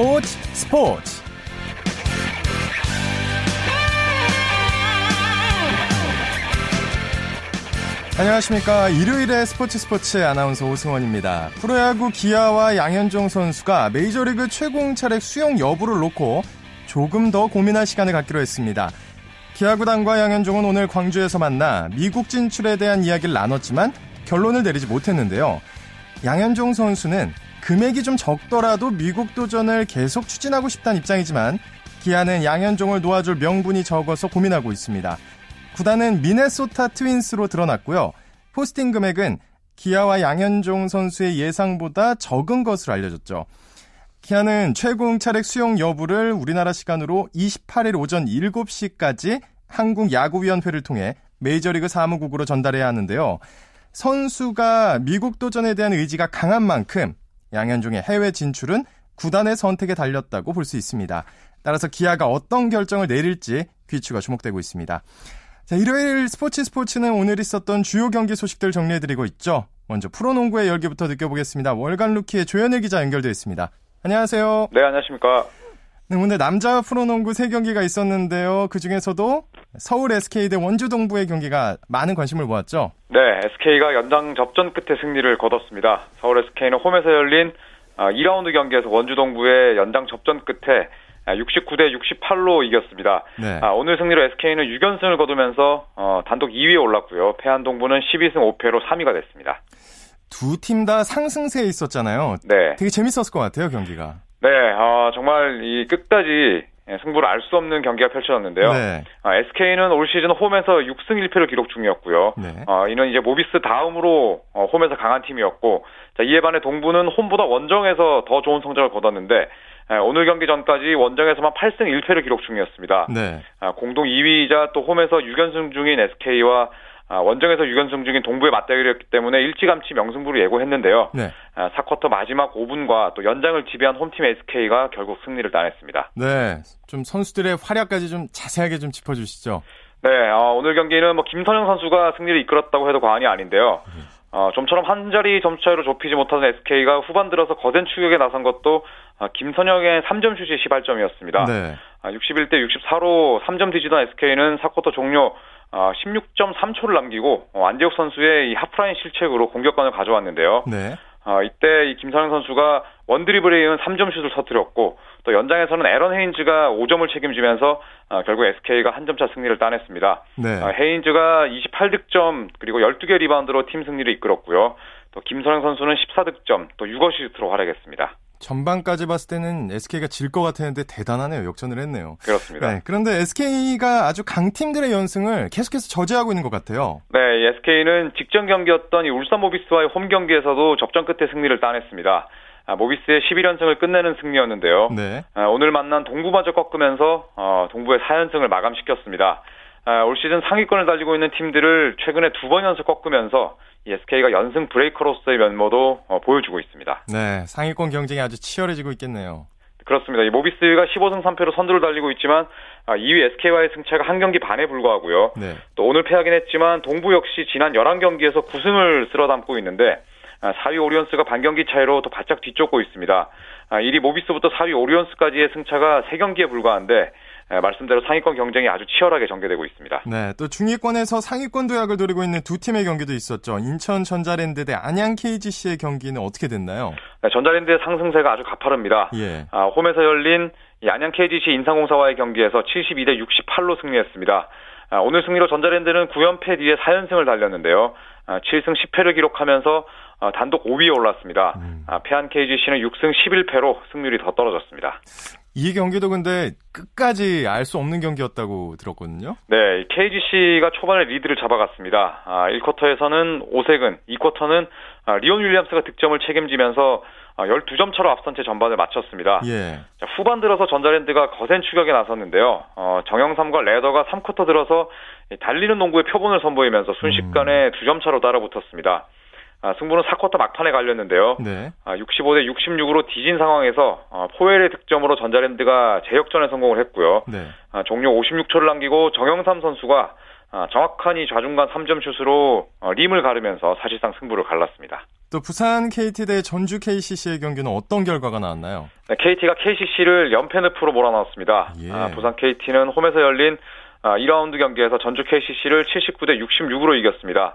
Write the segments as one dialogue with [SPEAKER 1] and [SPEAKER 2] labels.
[SPEAKER 1] 스포츠 스포츠. 안녕하십니까. 일요일에 스포츠 스포츠 아나운서 오승원입니다. 프로야구 기아와 양현종 선수가 메이저리그 최고용 차례 수용 여부를 놓고 조금 더 고민할 시간을 갖기로 했습니다. 기아구단과 양현종은 오늘 광주에서 만나 미국 진출에 대한 이야기를 나눴지만 결론을 내리지 못했는데요. 양현종 선수는 금액이 좀 적더라도 미국 도전을 계속 추진하고 싶다는 입장이지만 기아는 양현종을 놓아줄 명분이 적어서 고민하고 있습니다. 구단은 미네소타 트윈스로 드러났고요. 포스팅 금액은 기아와 양현종 선수의 예상보다 적은 것으로 알려졌죠. 기아는 최고응 차례 수용 여부를 우리나라 시간으로 28일 오전 7시까지 한국야구위원회를 통해 메이저리그 사무국으로 전달해야 하는데요. 선수가 미국 도전에 대한 의지가 강한 만큼 양현종의 해외 진출은 구단의 선택에 달렸다고 볼 수 있습니다. 따라서 기아가 어떤 결정을 내릴지 귀추가 주목되고 있습니다. 자, 일요일 스포츠 스포츠는 오늘 있었던 주요 경기 소식들 정리해드리고 있죠. 먼저 프로농구의 열기부터 느껴보겠습니다. 월간 루키의 조현일 기자 연결되어 있습니다. 안녕하세요.
[SPEAKER 2] 네, 안녕하십니까.
[SPEAKER 1] 네, 오늘 남자 프로농구 3경기가 있었는데요. 그 중에서도 서울 SK 대 원주 동부의 경기가 많은 관심을 모았죠.
[SPEAKER 2] 네, SK가 연장 접전 끝에 승리를 거뒀습니다. 서울 SK는 홈에서 열린 2라운드 아, 경기에서 원주 동부의 연장 접전 끝에 69대 68로 이겼습니다. 네. 아, 오늘 승리로 SK는 6연승을 거두면서 어, 단독 2위에 올랐고요. 패한 동부는 12승 5패로 3위가 됐습니다.
[SPEAKER 1] 두 팀 다 상승세에 있었잖아요.
[SPEAKER 2] 네.
[SPEAKER 1] 되게 재밌었을 것 같아요, 경기가.
[SPEAKER 2] 네, 어, 정말 이 끝까지 승부를 알 수 없는 경기가 펼쳐졌는데요. 네. 아, SK는 올 시즌 홈에서 6승 1패를 기록 중이었고요. 네. 어, 이는 이제 모비스 다음으로 어, 홈에서 강한 팀이었고, 자, 이에 반해 동부는 홈보다 원정에서 더 좋은 성적을 거뒀는데, 에, 오늘 경기 전까지 원정에서만 8승 1패를 기록 중이었습니다. 네. 아, 공동 2위이자 또 홈에서 6연승 중인 SK와 아, 원정에서 6연승 중인 동부의 맞대결이었기 때문에 일찌감치 명승부를 예고했는데요. 네. 4쿼터 아, 마지막 5분과 또 연장을 지배한 홈팀 SK가 결국 승리를 따냈습니다.
[SPEAKER 1] 네, 좀 선수들의 활약까지 좀 자세하게 좀 짚어주시죠.
[SPEAKER 2] 네, 어, 오늘 경기는 뭐 김선영 선수가 승리를 이끌었다고 해도 과언이 아닌데요. 어, 좀처럼 한 자리 점수 차이로 좁히지 못하는 SK가 후반 들어서 거센 추격에 나선 것도 어, 김선영의 3점 슛이 시발점이었습니다. 네. 아, 61대 64로 3점 뒤지던 SK는 4쿼터 종료 어, 16.3초를 남기고 어, 안재욱 선수의 이 하프라인 실책으로 공격권을 가져왔는데요. 네. 어, 이때 이 김상현 선수가 원드리블에 이은 3점 슛을 터뜨렸고 또 연장에서는 에런 헤인즈가 5점을 책임지면서 어, 결국 SK가 한 점 차 승리를 따냈습니다. 네. 어, 헤인즈가 28득점 그리고 12개 리바운드로 팀 승리를 이끌었고요. 또 김선영 선수는 14득점 또 6어시스트로 활약했습니다.
[SPEAKER 1] 전반까지 봤을 때는 SK가 질 것 같았는데 대단하네요. 역전을 했네요.
[SPEAKER 2] 그렇습니다. 네,
[SPEAKER 1] 그런데 SK가 아주 강팀들의 연승을 계속해서 저지하고 있는 것 같아요.
[SPEAKER 2] 네, SK는 직전 경기였던 이 울산 모비스와의 홈 경기에서도 접전 끝에 승리를 따냈습니다. 아, 모비스의 11연승을 끝내는 승리였는데요. 네. 아, 오늘 만난 동부마저 꺾으면서 어, 동부의 4연승을 마감시켰습니다. 아, 올 시즌 상위권을 달리고 있는 팀들을 최근에 두 번 연속 꺾으면서 SK가 연승 브레이커로서의 면모도 어, 보여주고 있습니다.
[SPEAKER 1] 네, 상위권 경쟁이 아주 치열해지고 있겠네요.
[SPEAKER 2] 그렇습니다. 이 모비스가 15승 3패로 선두를 달리고 있지만 2위 아, SK와의 승차가 한 경기 반에 불과하고요. 네. 또 오늘 패하긴 했지만 동부 역시 지난 11경기에서 9승을 쓸어담고 있는데 4위 아, 오리온스가 반경기 차이로 또 바짝 뒤쫓고 있습니다. 1위 아, 모비스부터 4위 오리온스까지의 승차가 3경기에 불과한데 말씀대로 상위권 경쟁이 아주 치열하게 전개되고 있습니다.
[SPEAKER 1] 네, 또 중위권에서 상위권 도약을 노리고 있는 두 팀의 경기도 있었죠. 인천 전자랜드 대 안양 KGC의 경기는 어떻게 됐나요?
[SPEAKER 2] 네, 전자랜드의 상승세가 아주 가파릅니다. 예. 아, 홈에서 열린 안양 KGC 인상공사와의 경기에서 72대 68로 승리했습니다. 아, 오늘 승리로 전자랜드는 9연패 뒤에 4연승을 달렸는데요. 아, 7승 10패를 기록하면서 아, 단독 5위에 올랐습니다. 음. 아, 패한 KGC는 6승 11패로 승률이 더 떨어졌습니다.
[SPEAKER 1] 이 경기도 근데 끝까지 알 수 없는 경기였다고 들었거든요.
[SPEAKER 2] 네, KGC가 초반에 리드를 잡아갔습니다. 아, 1쿼터에서는 오색은, 2쿼터는 아, 리온 윌리엄스가 득점을 책임지면서 12점 아, 차로 앞선 채 전반을 마쳤습니다. 예. 자, 후반 들어서 전자랜드가 거센 추격에 나섰는데요. 어, 정영삼과 레더가 3쿼터 들어서 달리는 농구의 표본을 선보이면서 순식간에 음. 2점 차로 따라붙었습니다. 아, 승부는 4쿼터 막판에 갈렸는데요. 네. 아, 65대 66으로 뒤진 상황에서 어, 포엘의 득점으로 전자랜드가 재역전에 성공을 했고요. 네. 아, 종료 56초를 남기고 정영삼 선수가 아, 정확한 이 좌중간 3점 슛으로 어, 림을 가르면서 사실상 승부를 갈랐습니다.
[SPEAKER 1] 또 부산 KT 대 전주 KCC의 경기는 어떤 결과가 나왔나요?
[SPEAKER 2] 네, KT가 KCC를 연패 늪으로 몰아넣었습니다.
[SPEAKER 1] 예.
[SPEAKER 2] 아, 부산 KT는 홈에서 열린 아, 2라운드 경기에서 전주 KCC를 79대 66으로 이겼습니다.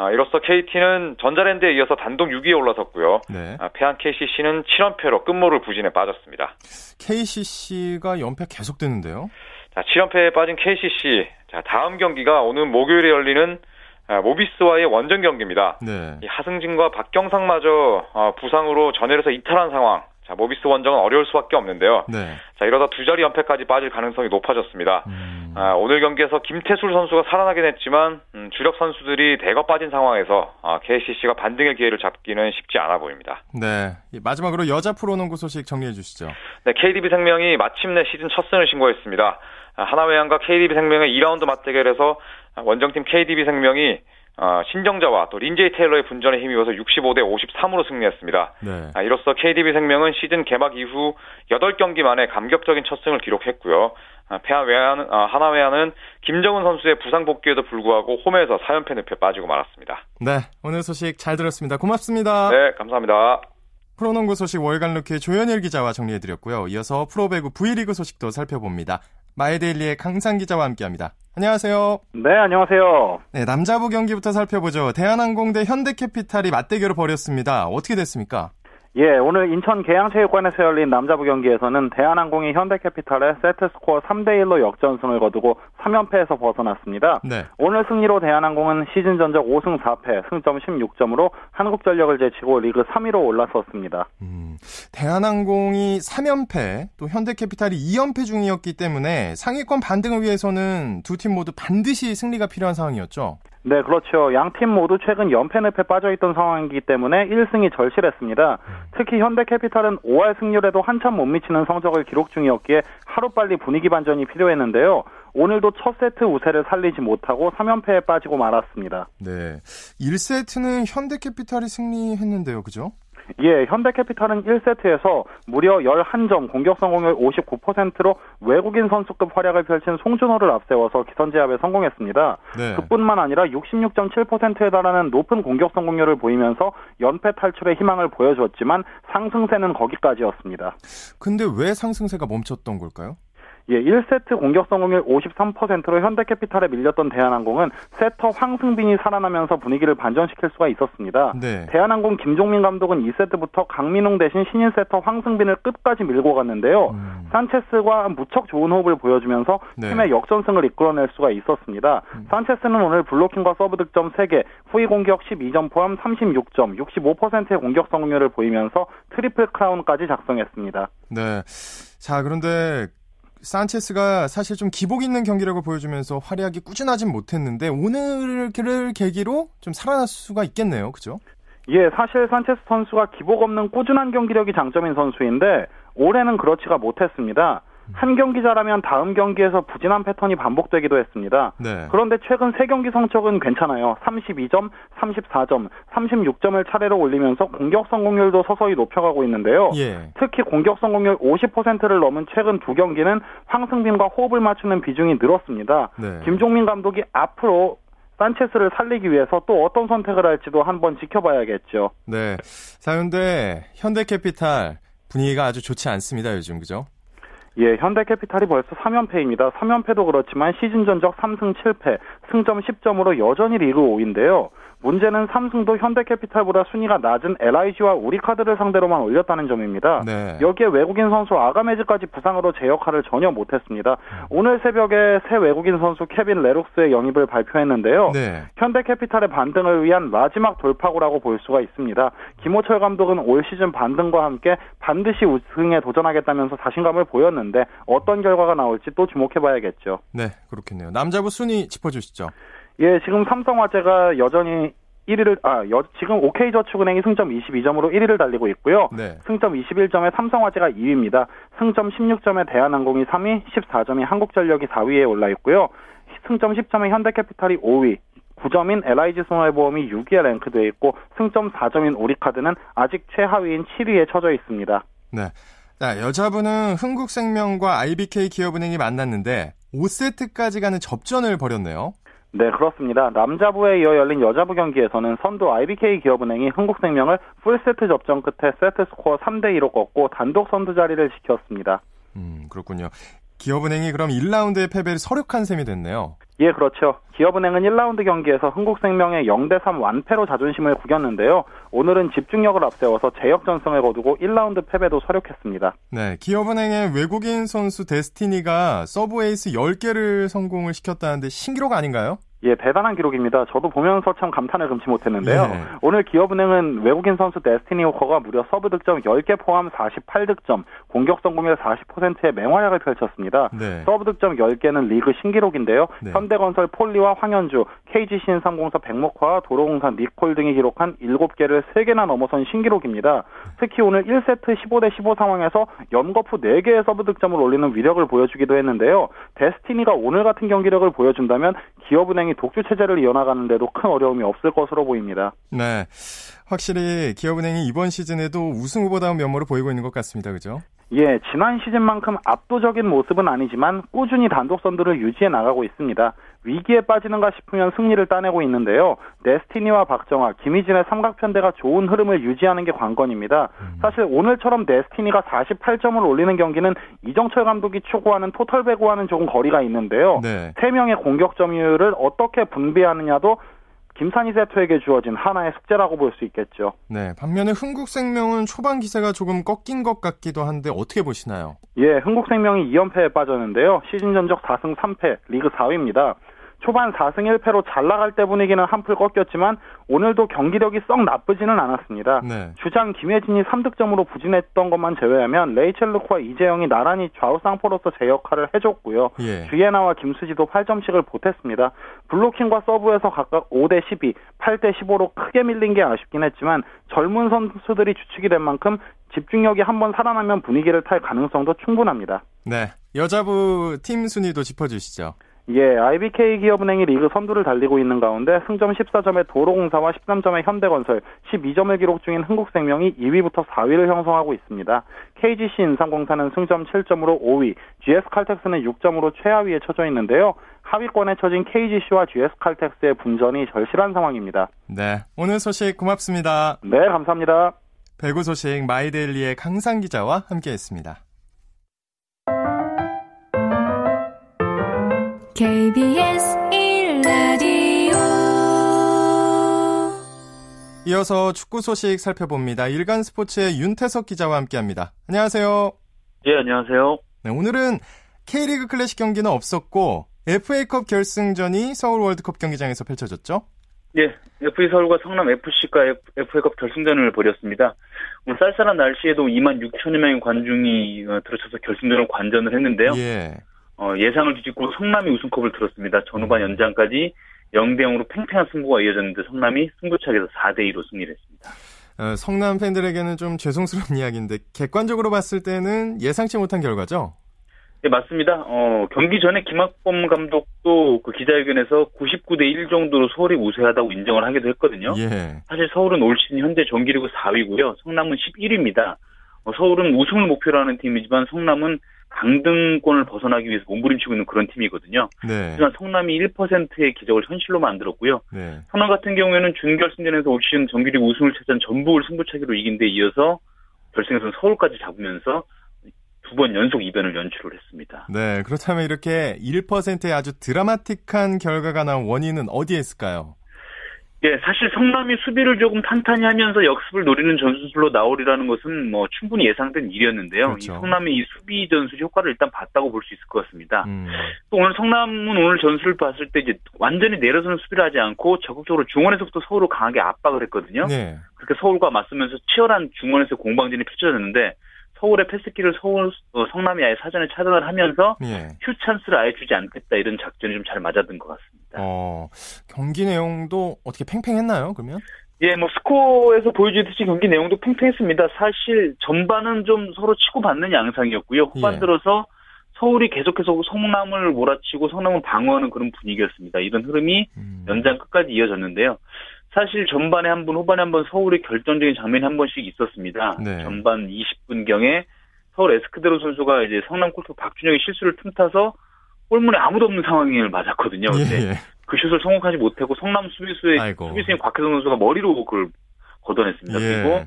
[SPEAKER 2] 아, 이로써 KT는 전자랜드에 이어서 단독 6위에 올라섰고요.
[SPEAKER 1] 네.
[SPEAKER 2] 아, 패한 KCC는 7연패로 끝모를 부진에 빠졌습니다.
[SPEAKER 1] KCC가 연패 계속되는데요.
[SPEAKER 2] 자, 7연패에 빠진 KCC. 자, 다음 경기가 오늘 목요일에 열리는 아, 모비스와의 원정 경기입니다.
[SPEAKER 1] 네.
[SPEAKER 2] 이 하승진과 박경상마저 어, 부상으로 전열에서 이탈한 상황. 자, 모비스 원정은 어려울 수밖에 없는데요.
[SPEAKER 1] 네.
[SPEAKER 2] 자, 이러다 두 자리 연패까지 빠질 가능성이 높아졌습니다.
[SPEAKER 1] 음,
[SPEAKER 2] 아, 오늘 경기에서 김태술 선수가 살아나긴 했지만 음, 주력 선수들이 대거 빠진 상황에서 아, KCC가 반등의 기회를 잡기는 쉽지 않아 보입니다.
[SPEAKER 1] 네. 이 마지막으로 여자 프로농구 소식 정리해 주시죠.
[SPEAKER 2] 네, KDB 생명이 마침내 시즌 첫 승을 신고했습니다. 아, 하나외환과 KDB 생명의 2라운드 맞대결에서 아, 원정팀 KDB 생명이 어, 신정자와 또 린제이 테일러의 분전에 힘입어서 65대 53으로 승리했습니다.
[SPEAKER 1] 네.
[SPEAKER 2] 아, 이로써 KDB 생명은 시즌 개막 이후 8경기 만에 감격적인 첫 승을 기록했고요. 아, 패한 외환은, 아, 하나외환은 김정은 선수의 부상 복귀에도 불구하고 홈에서 4연패 늪에 빠지고 말았습니다.
[SPEAKER 1] 네. 오늘 소식 잘 들었습니다. 고맙습니다.
[SPEAKER 2] 네, 감사합니다.
[SPEAKER 1] 프로농구 소식 월간 루키 조현일 기자와 정리해 드렸고요. 이어서 프로배구 V리그 소식도 살펴봅니다. 마이데일리의 강상 기자와 함께합니다. 안녕하세요.
[SPEAKER 3] 네, 안녕하세요.
[SPEAKER 1] 네, 남자부 경기부터 살펴보죠. 대한항공 대 현대캐피탈이 맞대결을 벌였습니다. 어떻게 됐습니까?
[SPEAKER 3] 예, 오늘 인천 계양체육관에서 열린 남자부 경기에서는 대한항공이 현대캐피탈의 세트스코어 3대1로 역전승을 거두고 3연패에서 벗어났습니다.
[SPEAKER 1] 네.
[SPEAKER 3] 오늘 승리로 대한항공은 시즌 전적 5승 4패, 승점 16점으로 한국전력을 제치고 리그 3위로 올라섰습니다.
[SPEAKER 1] 음, 대한항공이 3연패, 또 현대캐피탈이 2연패 중이었기 때문에 상위권 반등을 위해서는 두 팀 모두 반드시 승리가 필요한 상황이었죠.
[SPEAKER 3] 네, 그렇죠. 양 팀 모두 최근 연패 늪에 빠져있던 상황이기 때문에 1승이 절실했습니다. 특히 현대캐피탈은 5할 승률에도 한참 못 미치는 성적을 기록 중이었기에 하루빨리 분위기 반전이 필요했는데요. 오늘도 첫 세트 우세를 살리지 못하고 3연패에 빠지고 말았습니다.
[SPEAKER 1] 네. 1세트는 현대캐피탈이 승리했는데요. 그죠?
[SPEAKER 3] 예, 현대캐피탈은 1세트에서 무려 11점, 공격 성공률 59%로 외국인 선수급 활약을 펼친 송준호를 앞세워서 기선제압에 성공했습니다.
[SPEAKER 1] 네.
[SPEAKER 3] 그뿐만 아니라 66.7%에 달하는 높은 공격 성공률을 보이면서 연패 탈출의 희망을 보여줬지만 상승세는 거기까지였습니다.
[SPEAKER 1] 근데 왜 상승세가 멈췄던 걸까요?
[SPEAKER 3] 예, 1세트 공격 성공률 53%로 현대캐피탈에 밀렸던 대한항공은 세터 황승빈이 살아나면서 분위기를 반전시킬 수가 있었습니다.
[SPEAKER 1] 네.
[SPEAKER 3] 대한항공 김종민 감독은 2세트부터 강민웅 대신 신인 세터 황승빈을 끝까지 밀고 갔는데요.
[SPEAKER 1] 음.
[SPEAKER 3] 산체스와 무척 좋은 호흡을 보여주면서
[SPEAKER 1] 네.
[SPEAKER 3] 팀의 역전승을 이끌어낼 수가 있었습니다. 산체스는 오늘 블로킹과 서브 득점 3개, 후위 공격 12점 포함 36점, 65%의 공격 성공률을 보이면서 트리플 크라운까지 작성했습니다.
[SPEAKER 1] 네. 자, 그런데 산체스가 사실 좀 기복 있는 경기력을 보여주면서 활약이 꾸준하진 못했는데 오늘을 계기로 좀 살아날 수가 있겠네요. 그죠?
[SPEAKER 3] 예, 사실 산체스 선수가 기복 없는 꾸준한 경기력이 장점인 선수인데 올해는 그렇지가 못했습니다. 한 경기 잘하면 다음 경기에서 부진한 패턴이 반복되기도 했습니다.
[SPEAKER 1] 네.
[SPEAKER 3] 그런데 최근 세 경기 성적은 괜찮아요. 32점, 34점, 36점을 차례로 올리면서 공격 성공률도 서서히 높여가고 있는데요.
[SPEAKER 1] 예.
[SPEAKER 3] 특히 공격 성공률 50%를 넘은 최근 두 경기는 황승빈과 호흡을 맞추는 비중이 늘었습니다.
[SPEAKER 1] 네.
[SPEAKER 3] 김종민 감독이 앞으로 산체스를 살리기 위해서 또 어떤 선택을 할지도 한번 지켜봐야겠죠.
[SPEAKER 1] 네. 자, 근데 현대캐피탈 분위기가 아주 좋지 않습니다, 요즘. 그죠?
[SPEAKER 3] 예, 현대캐피탈이 벌써 3연패입니다. 3연패도 그렇지만 시즌 전적 3승 7패, 승점 10점으로 여전히 리그 5위인데요. 문제는 삼승도 현대캐피탈보다 순위가 낮은 LIG와 우리카드를 상대로만 올렸다는 점입니다.
[SPEAKER 1] 네.
[SPEAKER 3] 여기에 외국인 선수 아가메즈까지 부상으로 제 역할을 전혀 못했습니다. 오늘 새벽에 새 외국인 선수 케빈 레룩스의 영입을 발표했는데요.
[SPEAKER 1] 네.
[SPEAKER 3] 현대캐피탈의 반등을 위한 마지막 돌파구라고 볼 수가 있습니다. 김호철 감독은 올 시즌 반등과 함께 반드시 우승에 도전하겠다면서 자신감을 보였는데 어떤 결과가 나올지 또 주목해봐야겠죠.
[SPEAKER 1] 네, 그렇겠네요. 남자부 순위 짚어주시죠.
[SPEAKER 3] 예, 지금 삼성화재가 여전히 1위를 아 여, 지금 OK저축은행이 승점 22점으로 1위를 달리고 있고요.
[SPEAKER 1] 네.
[SPEAKER 3] 승점 21점에 삼성화재가 2위입니다. 승점 16점에 대한항공이 3위, 14점이 한국전력이 4위에 올라 있고요. 승점 10점에 현대캐피탈이 5위, 9점인 LIG 손해보험이 6위에 랭크되어 있고 승점 4점인 우리카드는 아직 최하위인 7위에 처져 있습니다.
[SPEAKER 1] 네. 자, 여자분은 흥국생명과 IBK 기업은행이 만났는데 5세트까지 가는 접전을 벌였네요.
[SPEAKER 3] 네, 그렇습니다. 남자부에 이어 열린 여자부 경기에서는 선두 IBK 기업은행이 흥국생명을 풀세트 접전 끝에 세트 스코어 3대 2로 꺾고 단독 선두 자리를 지켰습니다.
[SPEAKER 1] 음, 그렇군요. 기업은행이 그럼 1라운드의 패배를 설욕한 셈이 됐네요.
[SPEAKER 3] 예, 그렇죠. 기업은행은 1라운드 경기에서 흥국생명에 0대3 완패로 자존심을 구겼는데요. 오늘은 집중력을 앞세워서 재역전승을 거두고 1라운드 패배도 설욕했습니다.
[SPEAKER 1] 네, 기업은행의 외국인 선수 데스티니가 서브 에이스 10개를 성공을 시켰다는데 신기록 아닌가요?
[SPEAKER 3] 예, 대단한 기록입니다. 저도 보면서 참 감탄을 금치 못했는데요.
[SPEAKER 1] 네.
[SPEAKER 3] 오늘 기업은행은 외국인 선수 데스티니 호커가 무려 서브 득점 10개 포함 48득점, 공격 성공률 40%의 맹활약을 펼쳤습니다.
[SPEAKER 1] 네.
[SPEAKER 3] 서브 득점 10개는 리그 신기록인데요.
[SPEAKER 1] 네.
[SPEAKER 3] 현대건설 폴리와 황연주, KGC 인삼공사 백목화와 도로공사 니콜 등이 기록한 7개를 3개나 넘어선 신기록입니다. 특히 오늘 1세트 15대 15 상황에서 연거푸 4개의 서브 득점을 올리는 위력을 보여주기도 했는데요. 데스티니가 오늘 같은 경기력을 보여준다면 기업은행이 독주 체제를 이어나가는 데도 큰 어려움이 없을 것으로 보입니다.
[SPEAKER 1] 네. 확실히 기업은행이 이번 시즌에도 우승 후보다운 면모를 보이고 있는 것 같습니다. 그죠?
[SPEAKER 3] 예, 지난 시즌만큼 압도적인 모습은 아니지만 꾸준히 단독 선두를 유지해 나가고 있습니다. 위기에 빠지는가 싶으면 승리를 따내고 있는데요. 네스티니와 박정아, 김희진의 삼각편대가 좋은 흐름을 유지하는 게 관건입니다. 사실 오늘처럼 네스티니가 48점을 올리는 경기는 이정철 감독이 추구하는 토탈 배구와는 조금 거리가 있는데요.
[SPEAKER 1] 네.
[SPEAKER 3] 세 명의 공격 점유율을 어떻게 분배하느냐도 김산희 세토에게 주어진 하나의 숙제라고 볼 수 있겠죠.
[SPEAKER 1] 네. 반면에 흥국생명은 초반 기세가 조금 꺾인 것 같기도 한데 어떻게 보시나요?
[SPEAKER 3] 예, 흥국생명이 2연패에 빠졌는데요. 시즌 전적 4승 3패, 리그 4위입니다. 초반 4승 1패로 잘 나갈 때 분위기는 한풀 꺾였지만 오늘도 경기력이 썩 나쁘지는 않았습니다.
[SPEAKER 1] 네.
[SPEAKER 3] 주장 김혜진이 3득점으로 부진했던 것만 제외하면 레이첼 루크와 이재영이 나란히 좌우 쌍포로서 제 역할을 해줬고요.
[SPEAKER 1] 예.
[SPEAKER 3] 주예나와 김수지도 8점씩을 보탰습니다. 블로킹과 서브에서 각각 5대 12, 8대 15로 크게 밀린 게 아쉽긴 했지만 젊은 선수들이 주축이 된 만큼 집중력이 한번 살아나면 분위기를 탈 가능성도 충분합니다.
[SPEAKER 1] 네. 여자부 팀 순위도 짚어주시죠.
[SPEAKER 3] 예, IBK 기업은행이 리그 선두를 달리고 있는 가운데 승점 14점의 도로공사와 13점의 현대건설, 12점을 기록 중인 흥국생명이 2위부터 4위를 형성하고 있습니다. KGC 인삼공사는 승점 7점으로 5위, GS칼텍스는 6점으로 최하위에 처져 있는데요. 하위권에 처진 KGC와 GS칼텍스의 분전이 절실한 상황입니다.
[SPEAKER 1] 네. 오늘 소식 고맙습니다.
[SPEAKER 3] 네, 감사합니다.
[SPEAKER 1] 배구 소식 마이데일리의 강상 기자와 함께했습니다.
[SPEAKER 4] KBS 1라디오
[SPEAKER 1] 이어서 축구 소식 살펴봅니다. 일간 스포츠의 윤태석 기자와 함께합니다. 안녕하세요.
[SPEAKER 5] 예, 안녕하세요.
[SPEAKER 1] 네, 오늘은 K리그 클래식 경기는 없었고 FA컵 결승전이 서울 월드컵 경기장에서 펼쳐졌죠.
[SPEAKER 5] 예, FA 서울과 성남 FC가 FA컵 결승전을 벌였습니다. 오늘 쌀쌀한 날씨에도 2만 6천여 명의 관중이 어, 들어쳐서 결승전을 관전을 했는데요.
[SPEAKER 1] 예.
[SPEAKER 5] 어, 예상을 뒤집고 성남이 우승컵을 들었습니다. 전후반 연장까지 0대 0으로 팽팽한 승부가 이어졌는데 성남이 승부차기에서 4대 2로 승리를 했습니다.
[SPEAKER 1] 어, 성남 팬들에게는 좀 죄송스러운 이야기인데 객관적으로 봤을 때는 예상치 못한 결과죠.
[SPEAKER 5] 네, 맞습니다. 어, 경기 전에 김학범 감독도 그 기자회견에서 99대 1 정도로 서울이 우세하다고 인정을 하기도 했거든요.
[SPEAKER 1] 예.
[SPEAKER 5] 사실 서울은 올 시즌 현재 정기리그 4위고요. 성남은 11위입니다. 어, 서울은 우승을 목표로 하는 팀이지만 성남은 강등권을 벗어나기 위해서 몸부림치고 있는 그런 팀이거든요.
[SPEAKER 1] 네.
[SPEAKER 5] 하지만 성남이 1%의 기적을 현실로 만들었고요.
[SPEAKER 1] 네.
[SPEAKER 5] 성남 같은 경우에는 준결승전에서 올 시즌 정기리그 우승을 차지한 전북을 승부차기로 이긴 데 이어서 결승에서는 서울까지 잡으면서 두 번 연속 이변을 연출을 했습니다.
[SPEAKER 1] 네. 그렇다면 이렇게 1%의 아주 드라마틱한 결과가 나온 원인은 어디에 있을까요?
[SPEAKER 5] 예, 사실 성남이 수비를 조금 탄탄히 하면서 역습을 노리는 전술로 나오리라는 것은 뭐 충분히 예상된 일이었는데요.
[SPEAKER 1] 그렇죠.
[SPEAKER 5] 이 성남이 이 수비 전술 효과를 일단 봤다고 볼 수 있을 것 같습니다.
[SPEAKER 1] 음.
[SPEAKER 5] 또 오늘 성남은 오늘 전술을 봤을 때 이제 완전히 내려서는 수비를 하지 않고 적극적으로 중원에서부터 서울을 강하게 압박을 했거든요.
[SPEAKER 1] 네.
[SPEAKER 5] 그렇게 서울과 맞서면서 치열한 중원에서 공방전이 펼쳐졌는데 서울의 패스키를 서울 어, 성남이 아예 사전에 차단을 하면서
[SPEAKER 1] 예.
[SPEAKER 5] 휴 찬스를 아예 주지 않겠다 이런 작전이 좀 잘 맞아든 것 같습니다.
[SPEAKER 1] 어, 경기 내용도 어떻게 팽팽했나요, 그러면?
[SPEAKER 5] 예, 뭐 스코어에서 보여주듯이 경기 내용도 팽팽했습니다. 사실 전반은 좀 서로 치고받는 양상이었고요. 후반
[SPEAKER 1] 예.
[SPEAKER 5] 들어서 서울이 계속해서 성남을 몰아치고 성남을 방어하는 그런 분위기였습니다. 이런 흐름이
[SPEAKER 1] 음.
[SPEAKER 5] 연장 끝까지 이어졌는데요. 사실 전반에 한 번, 후반에 한 번 서울의 결정적인 장면이 한 번씩 있었습니다.
[SPEAKER 1] 네.
[SPEAKER 5] 전반 20분경에 서울 에스크데로 선수가 이제 성남 골프 박준영의 실수를 틈타서 골문에 아무도 없는 상황을 맞았거든요. 근데
[SPEAKER 1] 예, 예.
[SPEAKER 5] 그 슛을 성공하지 못하고 성남 수비수의
[SPEAKER 1] 아이고.
[SPEAKER 5] 수비수인 곽해성 선수가 머리로 그걸 걷어냈습니다.
[SPEAKER 1] 예.
[SPEAKER 5] 그리고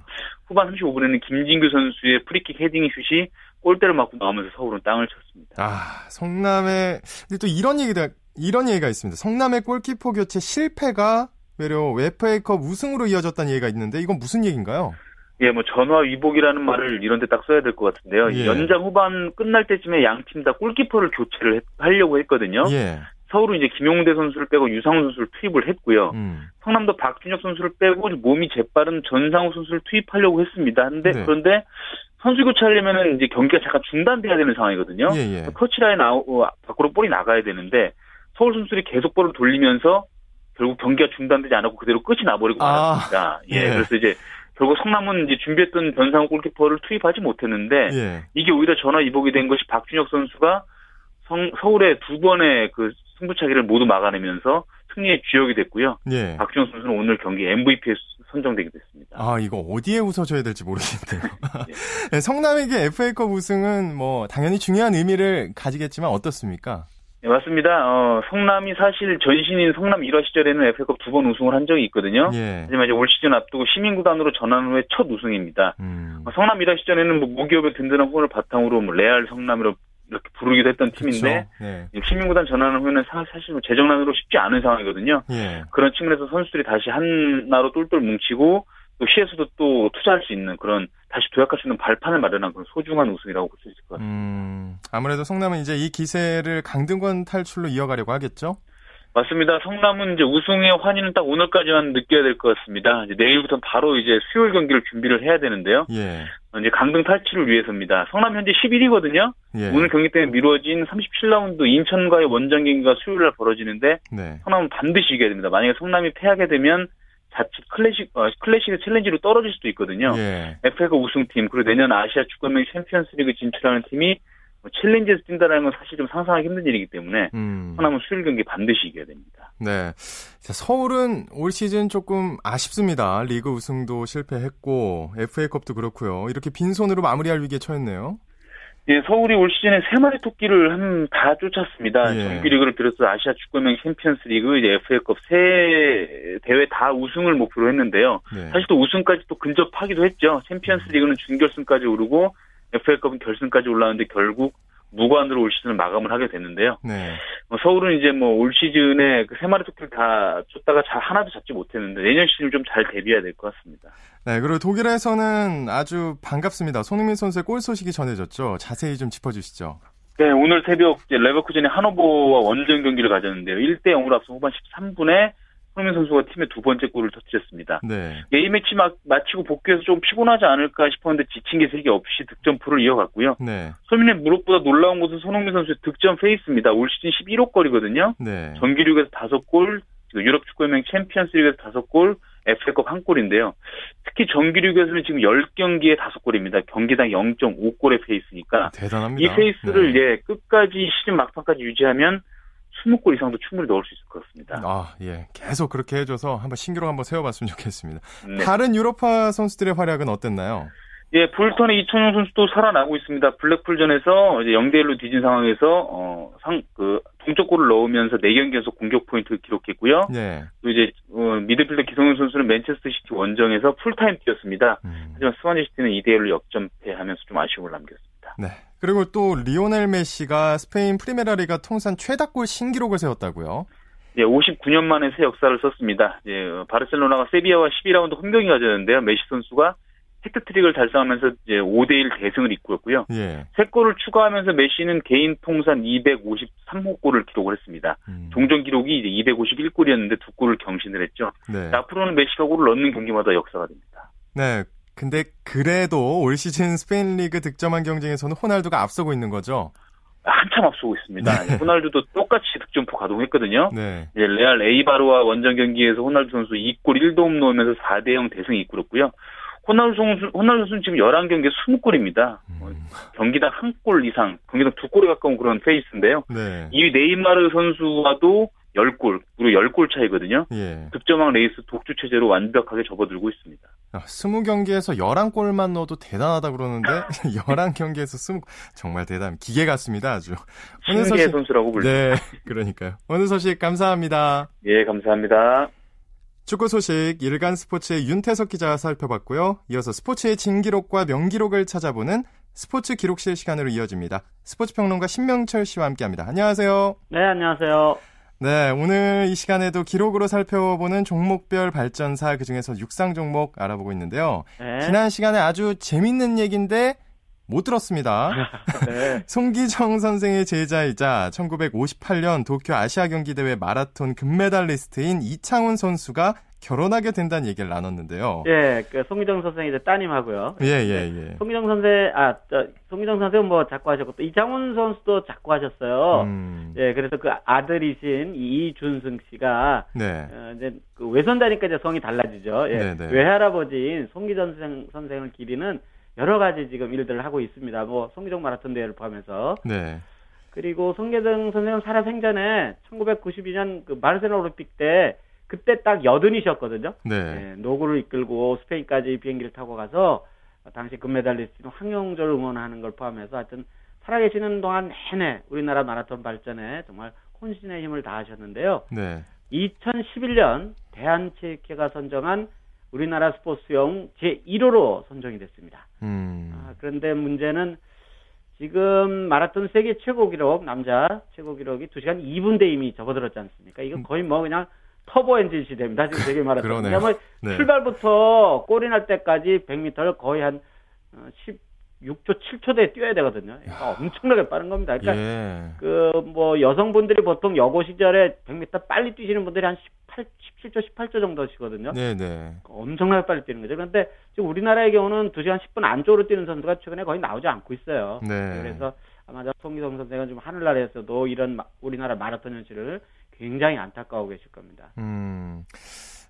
[SPEAKER 5] 후반 35분에는 김진규 선수의 프리킥 헤딩 슛이 골대를 맞고 나오면서 서울은 땅을 쳤습니다.
[SPEAKER 1] 아, 성남의 근데 또 이런 얘기가 이런 얘기가 있습니다. 성남의 골키퍼 교체 실패가 외려 FA컵 우승으로 이어졌다는 얘기가 있는데 이건 무슨 얘기인가요?
[SPEAKER 5] 예, 뭐 전화위복이라는 말을 이런 데 딱 써야 될 것 같은데요.
[SPEAKER 1] 예.
[SPEAKER 5] 연장 후반 끝날 때쯤에 양 팀 다 골키퍼를 교체를 했- 하려고 했거든요.
[SPEAKER 1] 예.
[SPEAKER 5] 서울은 이제 김용대 선수를 빼고 유상훈 선수를 투입을 했고요.
[SPEAKER 1] 음.
[SPEAKER 5] 성남도 박준혁 선수를 빼고 몸이 재빠른 전상우 선수를 투입하려고 했습니다. 근데
[SPEAKER 1] 네.
[SPEAKER 5] 그런데 선수 교체하려면은 이제 경기가 잠깐 중단돼야 되는 상황이거든요.
[SPEAKER 1] 예, 예.
[SPEAKER 5] 터치라인 어, 밖으로 볼이 나가야 되는데 서울 선수들이 계속 볼을 돌리면서 결국 경기가 중단되지 않았고 그대로 끝이 나버리고
[SPEAKER 1] 아,
[SPEAKER 5] 말았습니다. 예,
[SPEAKER 1] 예.
[SPEAKER 5] 그래서 이제 결국 성남은 이제 준비했던 전상우 골키퍼를 투입하지 못했는데
[SPEAKER 1] 예.
[SPEAKER 5] 이게 오히려 전화 이복이 된 것이 박준혁 선수가 성- 서울의 두 번의 그 승부차기를 모두 막아내면서 승리의 주역이 됐고요.
[SPEAKER 1] 예.
[SPEAKER 5] 박준혁 선수는 오늘 경기 MVP에 선정되게 됐습니다.
[SPEAKER 1] 아, 이거 어디에 웃어줘야 될지 모르겠네요. 네, 성남에게 FA컵 우승은 뭐 당연히 중요한 의미를 가지겠지만 어떻습니까?
[SPEAKER 5] 네, 맞습니다. 어, 성남이 사실 전신인 성남 1화 시절에는 FA컵 두 번 우승을 한 적이 있거든요.
[SPEAKER 1] 예.
[SPEAKER 5] 하지만 이제 올 시즌 앞두고 시민구단으로 전환 후에 첫 우승입니다.
[SPEAKER 1] 음.
[SPEAKER 5] 어, 성남 1화 시절에는 뭐 모기업의 든든한 후원을 바탕으로 뭐 레알 성남으로 이렇게 부르기도 했던 팀인데?
[SPEAKER 1] 네.
[SPEAKER 5] 시민구단 전환 후에는 사- 사실 뭐 재정난으로 쉽지 않은 상황이거든요.
[SPEAKER 1] 예.
[SPEAKER 5] 그런 측면에서 선수들이 다시 하나로 똘똘 뭉치고 또 시에서도 또 투자할 수 있는 그런 다시 도약할 수 있는 발판을 마련한 그런 소중한 우승이라고 볼 수 있을 것 같습니다.
[SPEAKER 1] 음, 아무래도 성남은 이제 이 기세를 강등권 탈출로 이어가려고 하겠죠?
[SPEAKER 5] 맞습니다. 성남은 이제 우승의 환희는 딱 오늘까지만 느껴야 될 것 같습니다. 이제 내일부터 바로 이제 수요일 경기를 준비를 해야 되는데요.
[SPEAKER 1] 예.
[SPEAKER 5] 어, 이제 강등 탈출을 위해서입니다. 성남 현재 11위거든요.
[SPEAKER 1] 예.
[SPEAKER 5] 오늘 경기 때문에 미뤄진 37라운드 인천과의 원정 경기가 수요일 날 벌어지는데
[SPEAKER 1] 네.
[SPEAKER 5] 성남은 반드시 이겨야 됩니다. 만약에 성남이 패하게 되면 자칫 클래식 어, 클래식의 챌린지로 떨어질 수도 있거든요.
[SPEAKER 1] 예.
[SPEAKER 5] FA컵 우승팀 그리고 내년 아시아 축구연맹 챔피언스리그 진출하는 팀이 뭐 챌린지에서 뛴다라는 건 사실 좀 상상하기 힘든 일이기 때문에
[SPEAKER 1] 음.
[SPEAKER 5] 성남은 수요일 경기 반드시 이겨야 됩니다.
[SPEAKER 1] 네. 자, 서울은 올 시즌 조금 아쉽습니다. 리그 우승도 실패했고 FA컵도 그렇고요. 이렇게 빈손으로 마무리할 위기에 처했네요.
[SPEAKER 5] 예, 서울이 올 시즌에 세 마리 토끼를 한 다 쫓았습니다.
[SPEAKER 1] 예.
[SPEAKER 5] 정규리그를 비롯해서 아시아 축구연맹 챔피언스리그, 이제 FA컵 세 대회 다 우승을 목표로 했는데요.
[SPEAKER 1] 네.
[SPEAKER 5] 사실 또 우승까지 또 근접하기도 했죠. 챔피언스리그는 준결승까지 오르고 FA컵은 결승까지 올라왔는데 결국 무관으로 올 시즌을 마감을 하게 됐는데요.
[SPEAKER 1] 네.
[SPEAKER 5] 어, 서울은 이제 뭐 올 시즌에 그 세 마리 토끼를 다 쫓다가 자- 하나도 잡지 못했는데 내년 시즌 좀 잘 대비해야 될 것 같습니다.
[SPEAKER 1] 네, 그리고 독일에서는 아주 반갑습니다. 손흥민 선수의 골 소식이 전해졌죠. 자세히 좀 짚어주시죠.
[SPEAKER 5] 네, 오늘 새벽 이제 레버쿠젠이 하노버와 원정 경기를 가졌는데요. 1대 0으로 앞선 후반 13분에 손흥민 선수가 팀의 두 번째 골을 터뜨렸습니다.
[SPEAKER 1] 네.
[SPEAKER 5] A매치 막 마치고 복귀해서 좀 피곤하지 않을까 싶었는데 지친 기색 없이 득점포를 이어갔고요.
[SPEAKER 1] 네.
[SPEAKER 5] 손흥민의 무엇보다 놀라운 것은 손흥민 선수의 득점 페이스입니다. 올 시즌 11호 골이거든요.
[SPEAKER 1] 네.
[SPEAKER 5] 정규리그에서 5골, 유럽 축구연맹 챔피언스리그에서 5골, FA컵 1골인데요. 특히 정규리그에서는 지금 10경기에 5골입니다. 경기당 0.5골의 페이스니까
[SPEAKER 1] 대단합니다.
[SPEAKER 5] 이 페이스를
[SPEAKER 1] 네.
[SPEAKER 5] 예 끝까지 시즌 막판까지 유지하면 20골 이상도 충분히 넣을 수 있을 것 같습니다.
[SPEAKER 1] 아, 예. 계속 그렇게 해줘서 한번 신기록 한번 세워봤으면 좋겠습니다.
[SPEAKER 5] 네.
[SPEAKER 1] 다른 유럽파 선수들의 활약은 어땠나요?
[SPEAKER 5] 예, 볼턴의 이청용 선수도 살아나고 있습니다. 블랙풀전에서 이제 0대 1로 뒤진 상황에서 어, 상, 그 동점골을 넣으면서 4경기 연속 공격 포인트를 기록했고요.
[SPEAKER 1] 네.
[SPEAKER 5] 또 이제 어, 미드필더 기성용 선수는 맨체스터 시티 원정에서 풀타임 뛰었습니다.
[SPEAKER 1] 음.
[SPEAKER 5] 하지만 스완지 시티는 2대 1로 역전패하면서 좀 아쉬움을 남겼습니다.
[SPEAKER 1] 네. 그리고 또 리오넬 메시가 스페인 프리메라리가 통산 최다골 신기록을 세웠다고요?
[SPEAKER 5] 예, 59년 만에 새 역사를 썼습니다. 예, 어, 바르셀로나가 세비야와 12라운드 홈경기 가졌는데요. 메시 선수가 해트트릭을 달성하면서 이제 5대1 대승을 이끌었고요.
[SPEAKER 1] 예.
[SPEAKER 5] 세 골을 추가하면서 메시는 개인 통산 253호 골을 기록을 했습니다.
[SPEAKER 1] 음.
[SPEAKER 5] 종전 기록이 이제 251골이었는데 두 골을 경신을 했죠.
[SPEAKER 1] 네.
[SPEAKER 5] 앞으로는 메시가 골을 넣는 경기마다 역사가 됩니다.
[SPEAKER 1] 네. 근데 그래도 올 시즌 스페인 리그 득점왕 경쟁에서는 호날두가 앞서고 있는 거죠?
[SPEAKER 5] 한참 앞서고 있습니다.
[SPEAKER 1] 네.
[SPEAKER 5] 호날두도 똑같이 득점포 가동했거든요.
[SPEAKER 1] 네.
[SPEAKER 5] 이제 레알 에이바르와 원정 경기에서 호날두 선수 2골 1도움 넣으면서 4대 0 대승 이끌었고요. 호날두 선수, 호날두 선수는 지금 11경기에 20골입니다.
[SPEAKER 1] 음.
[SPEAKER 5] 경기당 한 골 이상, 경기당 두 골에 가까운 그런 페이스인데요.
[SPEAKER 1] 네.
[SPEAKER 5] 이 네이마르 선수와도 10골, 무려 10골 차이거든요.
[SPEAKER 1] 예.
[SPEAKER 5] 득점왕 레이스 독주 체제로 완벽하게 접어들고 있습니다.
[SPEAKER 1] 아, 20경기에서 11골만 넣어도 대단하다 그러는데 11경기에서 20 정말 대단 기계 같습니다. 아주.
[SPEAKER 5] 신기의 소식... 선수라고 불리죠.
[SPEAKER 1] 네, 그러니까요. 오늘 소식 감사합니다.
[SPEAKER 5] 예, 감사합니다.
[SPEAKER 1] 축구 소식 일간 스포츠의 윤태석 기자가 살펴봤고요. 이어서 스포츠의 진기록과 명기록을 찾아보는 스포츠 기록실 시간으로 이어집니다. 스포츠 평론가 신명철 씨와 함께합니다. 안녕하세요.
[SPEAKER 6] 네, 안녕하세요.
[SPEAKER 1] 네, 오늘 이 시간에도 기록으로 살펴보는 종목별 발전사 그중에서 육상 종목 알아보고 있는데요. 네. 지난 시간에 아주 재밌는 얘기인데 못 들었습니다. 네. 송기정 선생의 제자이자 1958년 도쿄 아시아 경기 대회 마라톤 금메달리스트인 이창훈 선수가 결혼하게 된다는 얘기를 나눴는데요.
[SPEAKER 6] 예, 그 송기정 선생의 이제 따님하고요.
[SPEAKER 1] 예, 예, 예.
[SPEAKER 6] 송기정 선생, 아, 저, 송기정 선생은 뭐 작고 하셨고 또 이창훈 선수도 작고 하셨어요. 음. 예, 그래서 그 아들이신 이준승 씨가 네. 어, 이제 그 외손자니까 이제 성이 달라지죠. 예. 네, 네. 외할아버지인 송기정 선생, 선생을 기리는 여러 가지 지금 일들을 하고 있습니다. 뭐 송기정 마라톤 대회를 포함해서. 네. 그리고 송기정 선생은 살아 생전에 1992년 그 바르셀로나 올림픽 때 그때 딱 여든이셨거든요. 네. 네. 노구를 이끌고 스페인까지 비행기를 타고 가서 당시 금메달리스트 황영조를 응원하는 걸 포함해서 하여튼 살아계시는 동안 내내 우리나라 마라톤 발전에 정말 혼신의 힘을 다하셨는데요. 네. 2011년 대한체육회가 선정한 우리나라 스포츠용 제1호로 선정이 됐습니다. 음. 아, 그런데 문제는 지금 마라톤 세계 최고 기록 남자 최고 기록이 2시간 2분 대 이미 접어들었지 않습니까? 이건 거의 뭐 그냥 터보 엔진 시대입니다. 지금 세계 마라톤. 그러면 네. 출발부터 골이 날 때까지 100m를 거의 한 10, 어, 6초, 7초대에 뛰어야 되거든요. 그러니까 엄청나게 빠른 겁니다. 그러니까 예. 그뭐 여성분들이 보통 여고 시절에 100m 빨리 뛰시는 분들이 한 18, 17초, 18초 정도시거든요. 네네. 네. 엄청나게 빨리 뛰는 거죠. 그런데 지금 우리나라의 경우는 2시간 10분 안쪽으로 뛰는 선수가 최근에 거의 나오지 않고 있어요. 네. 그래서 아마 송기성 선수가 좀 하늘나라에서도 이런 우리나라 마라톤 현실을 굉장히 안타까워 계실 겁니다. 음.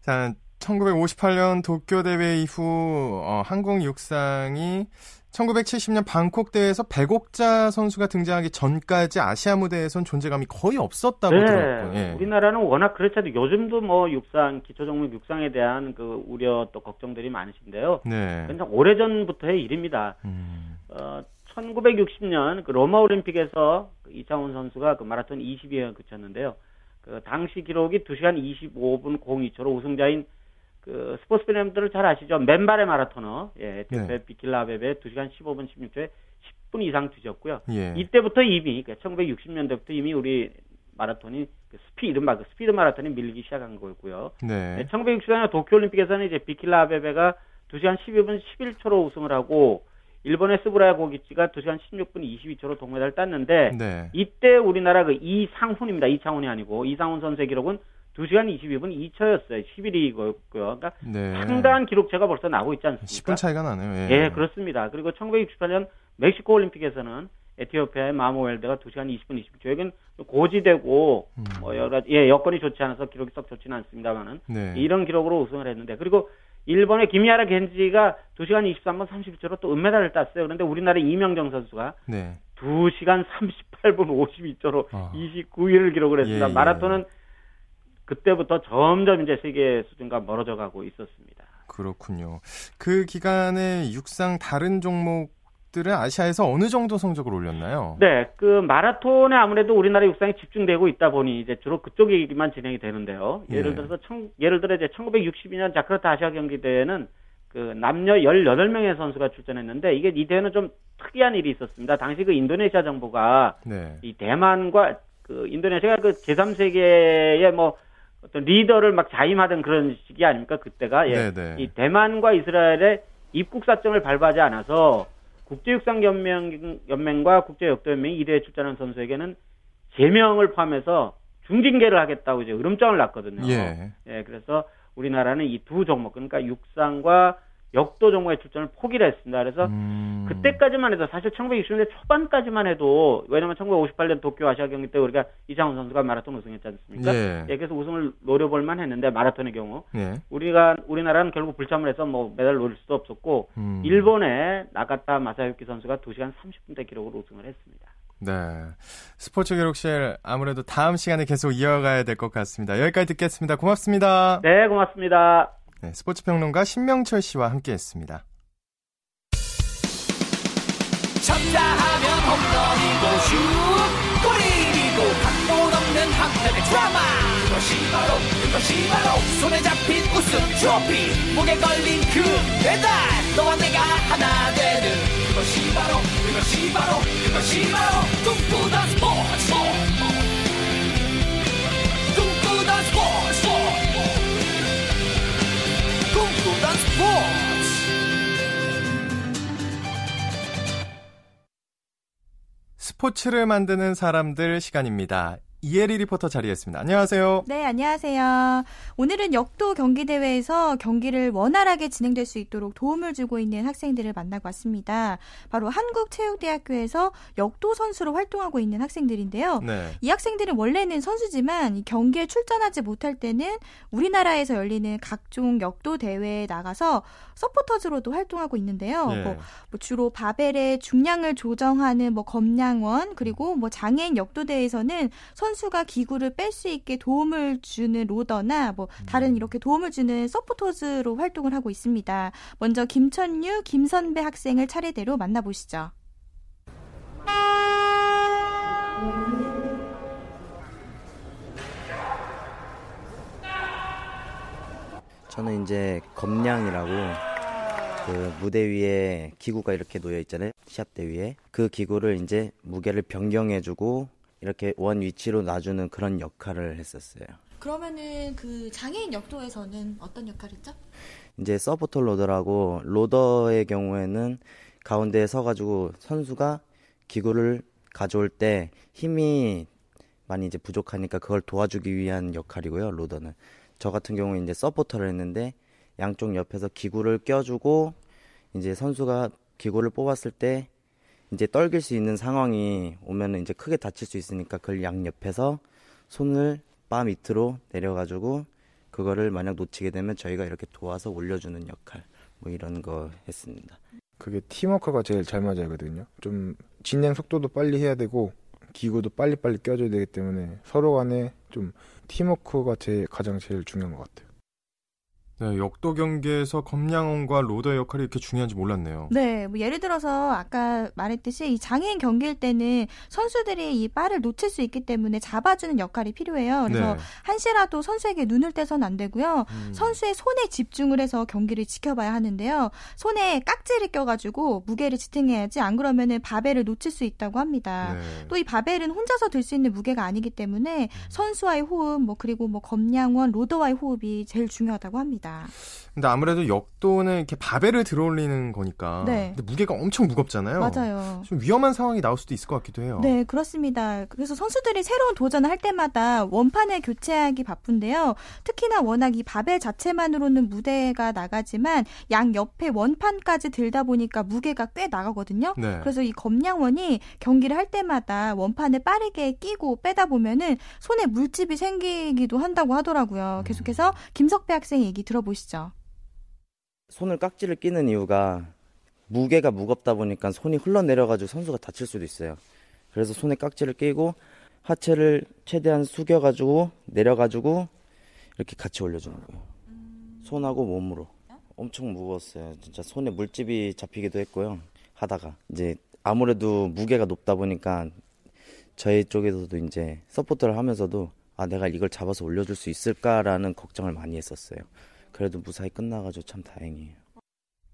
[SPEAKER 1] 자, 1958년 도쿄 대회 이후 어, 한국 육상이 1970년 방콕 대회에서 백옥자 선수가 등장하기 전까지 아시아 무대에선 존재감이 거의 없었다고 네, 들었고. 예.
[SPEAKER 6] 우리나라는 워낙 그렇지 않도 요즘도 뭐 육상 기초 종목 육상에 대한 그 우려 또 걱정들이 많으신데요. 네. 굉장 오래 전부터의 일입니다. 음. 어, 1960년 그 로마 올림픽에서 그 이창훈 선수가 그 마라톤 20위에 그쳤는데요. 그 당시 기록이 2시간 25분 02초로 우승자인 그 스포츠 팬분들을 잘 아시죠? 맨발의 마라토너, 예, 네. 비킬라베베 2시간 15분 16초에 10분 이상 뒤졌고요. 예. 이때부터 이미, 그러니까 1960년대부터 이미 우리 마라톤이 그 스피, 이른바 그 스피드 마라톤이 밀리기 시작한 거였고요. 네. 네 1960년 도쿄 올림픽에서는 이제 비킬라베베가 2시간 12분 11초로 우승을 하고 일본의 스브라야 고기치가 2시간 16분 22초로 동메달을 땄는데 네. 이때 우리나라 그 이상훈입니다. 이창훈이 아니고 이상훈 선수의 기록은 2시간 22분 2초였어요. 11위고요. 그러니까 네. 상당한 기록체가 벌써 나오고 있지 않습니까?
[SPEAKER 1] 10분 차이가 나네요. 예.
[SPEAKER 6] 예, 그렇습니다. 그리고 1968년 멕시코 올림픽에서는 에티오피아의 마모웰드가 2시간 20분 20초. 여기는 고지되고 음. 뭐 여러 예, 여건이 좋지 않아서 기록이 썩 좋지는 않습니다만은 네. 이런 기록으로 우승을 했는데 그리고 일본의 김야라 겐지가 2시간 23분 30초로 또 은메달을 땄어요. 그런데 우리나라 이명정 선수가 네. 2시간 38분 52초로 어. 29위를 기록을 했습니다. 예, 예. 마라톤은 그때부터 점점 이제 세계 수준과 멀어져 가고 있었습니다.
[SPEAKER 1] 그렇군요. 그 기간에 육상 다른 종목 들은 아시아에서 어느 정도 성적을 올렸나요?
[SPEAKER 6] 네, 그 마라톤에 아무래도 우리나라 육상이 집중되고 있다 보니 이제 주로 그쪽 얘기만 진행이 되는데요. 예를 네. 들어서 청, 예를 들어 이제 1962년 자크르타 아시아 경기 대회는 그 남녀 18명의 선수가 출전했는데 이게 이 대회는 좀 특이한 일이 있었습니다. 당시 그 인도네시아 정부가 네. 이 대만과 그 인도네시아가 그 제3세계의 뭐 어떤 리더를 막 자임하던 그런 시기 아닙니까 그때가 예. 네네. 이 대만과 이스라엘의 입국 사정을 밟아지 않아서 국제육상연맹 연맹 과 국제역도연맹이 이대에 출전한 선수에게는 제명을 포함해서 중징계를 하겠다고 이제 으름장을 놨거든요. 예. 예 그래서 우리나라는 이 두 종목 그러니까 육상과 역도 종목의 출전을 포기를 했습니다. 그래서 음... 그때까지만 해도 사실 1960년대 초반까지만 해도 왜냐면 1958년 도쿄 아시아 경기 때 우리가 이장훈 선수가 마라톤 우승했지 않습니까? 예. 예 그래서 우승을 노려볼 만 했는데 마라톤의 경우 예. 우리가 우리나라는 결국 불참을 해서 뭐 메달 노릴 수도 없었고 음... 일본의 나가타 마사유키 선수가 2시간 30분대 기록으로 우승을 했습니다.
[SPEAKER 1] 네. 스포츠 기록실 아무래도 다음 시간에 계속 이어가야 될 것 같습니다. 여기까지 듣겠습니다. 고맙습니다.
[SPEAKER 6] 네, 고맙습니다.
[SPEAKER 1] 네, 스포츠 평론가 신명철 씨와 함께 했습니다. 쳤다 하면 홈런이고 슛 골이고 각본 없는 한편의 드라마. 그것이 바로 그것이 바로 손에 잡힌 우승 트로피. 목에 걸린 그 배달 너와 내가 하나 되는. 그것이 바로 그것이 바로 그것이 바로 꿈꾸던 스포츠 스포츠를 만드는 사람들 시간입니다. 이혜리 리포터 자리했습니다. 안녕하세요.
[SPEAKER 7] 네, 안녕하세요. 오늘은 역도 경기 대회에서 경기를 원활하게 진행될 수 있도록 도움을 주고 있는 학생들을 만나고 왔습니다. 바로 한국체육대학교에서 역도 선수로 활동하고 있는 학생들인데요. 네. 이 학생들은 원래는 선수지만 경기에 출전하지 못할 때는 우리나라에서 열리는 각종 역도 대회에 나가서 서포터즈로도 활동하고 있는데요. 네. 뭐, 뭐 주로 바벨의 중량을 조정하는 뭐 검량원 그리고 뭐 장애인 역도 대회에서는 선 선수가 기구를 뺄 수 있게 도움을 주는 로더나 뭐 다른 음. 이렇게 도움을 주는 서포터즈로 활동을 하고 있습니다. 먼저 김천유, 김선배 학생을 차례대로 만나보시죠.
[SPEAKER 8] 저는 이제 검량이라고 그 무대 위에 기구가 이렇게 놓여 있잖아요. 시합대 위에 그 기구를 이제 무게를 변경해 주고 이렇게 원 위치로 놔주는 그런 역할을 했었어요.
[SPEAKER 7] 그러면은 그 장애인 역도에서는 어떤 역할이죠?
[SPEAKER 8] 이제 서포터 로더라고 로더의 경우에는 가운데에 서가지고 선수가 기구를 가져올 때 힘이 많이 이제 부족하니까 그걸 도와주기 위한 역할이고요. 로더는 저 같은 경우에 이제 서포터를 했는데 양쪽 옆에서 기구를 껴주고 이제 선수가 기구를 뽑았을 때 이제 떨길 수 있는 상황이 오면은 이제 크게 다칠 수 있으니까 그걸 양 옆에서 손을 바 밑으로 내려가지고 그거를 만약 놓치게 되면 저희가 이렇게 도와서 올려주는 역할 뭐 이런 거 했습니다.
[SPEAKER 9] 그게 팀워크가 제일 잘 맞아야 하거든요. 좀 진행 속도도 빨리 해야 되고 기구도 빨리빨리 껴줘야 되기 때문에 서로 간에 좀 팀워크가 제 가장 제일 중요한 것 같아요.
[SPEAKER 1] 네, 역도 경기에서 검량원과 로더의 역할이 이렇게 중요한지 몰랐네요.
[SPEAKER 7] 네, 뭐 예를 들어서 아까 말했듯이 이 장애인 경기일 때는 선수들이 이 발을 놓칠 수 있기 때문에 잡아주는 역할이 필요해요. 그래서 네. 한시라도 선수에게 눈을 떼선 안 되고요. 음. 선수의 손에 집중을 해서 경기를 지켜봐야 하는데요. 손에 깍지를 껴가지고 무게를 지탱해야지 안 그러면은 바벨을 놓칠 수 있다고 합니다. 네. 또이 바벨은 혼자서 들 수 있는 무게가 아니기 때문에 음. 선수와의 호흡, 뭐 그리고 뭐 검량원, 로더와의 호흡이 제일 중요하다고 합니다. 같습니다.
[SPEAKER 1] 근데 아무래도 역도는 이렇게 바벨을 들어올리는 거니까. 네. 근데 무게가 엄청 무겁잖아요.
[SPEAKER 7] 맞아요.
[SPEAKER 1] 좀 위험한 상황이 나올 수도 있을 것 같기도 해요.
[SPEAKER 7] 네, 그렇습니다. 그래서 선수들이 새로운 도전을 할 때마다 원판을 교체하기 바쁜데요. 특히나 워낙 이 바벨 자체만으로는 무대가 나가지만 양 옆에 원판까지 들다 보니까 무게가 꽤 나가거든요. 네. 그래서 이 검량원이 경기를 할 때마다 원판을 빠르게 끼고 빼다 보면은 손에 물집이 생기기도 한다고 하더라고요. 음. 계속해서 김석배 학생 얘기 들어보시죠.
[SPEAKER 8] 손을 깍지를 끼는 이유가 무게가 무겁다 보니까 손이 흘러내려가지고 선수가 다칠 수도 있어요. 그래서 손에 깍지를 끼고 하체를 최대한 숙여가지고 내려가지고 이렇게 같이 올려주는 거예요. 손하고 몸으로. 엄청 무거웠어요. 진짜 손에 물집이 잡히기도 했고요. 하다가 이제 아무래도 무게가 높다 보니까 저희 쪽에서도 이제 서포트를 하면서도 아 내가 이걸 잡아서 올려줄 수 있을까라는 걱정을 많이 했었어요. 그래도 무사히 끝나가지고 참 다행이에요.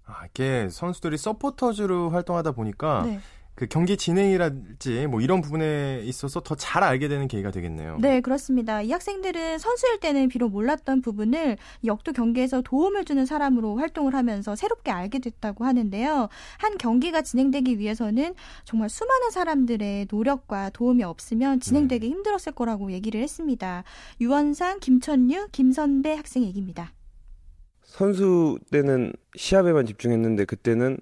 [SPEAKER 1] 아, 이게 선수들이 서포터즈로 활동하다 보니까 네. 그 경기 진행이랄지 뭐 이런 부분에 있어서 더 잘 알게 되는 계기가 되겠네요.
[SPEAKER 7] 네, 그렇습니다. 이 학생들은 선수일 때는 비록 몰랐던 부분을 역도 경기에서 도움을 주는 사람으로 활동을 하면서 새롭게 알게 됐다고 하는데요. 한 경기가 진행되기 위해서는 정말 수많은 사람들의 노력과 도움이 없으면 진행되기 네. 힘들었을 거라고 얘기를 했습니다. 유원상, 김천유, 김선배 학생 얘기입니다.
[SPEAKER 9] 선수 때는 시합에만 집중했는데 그때는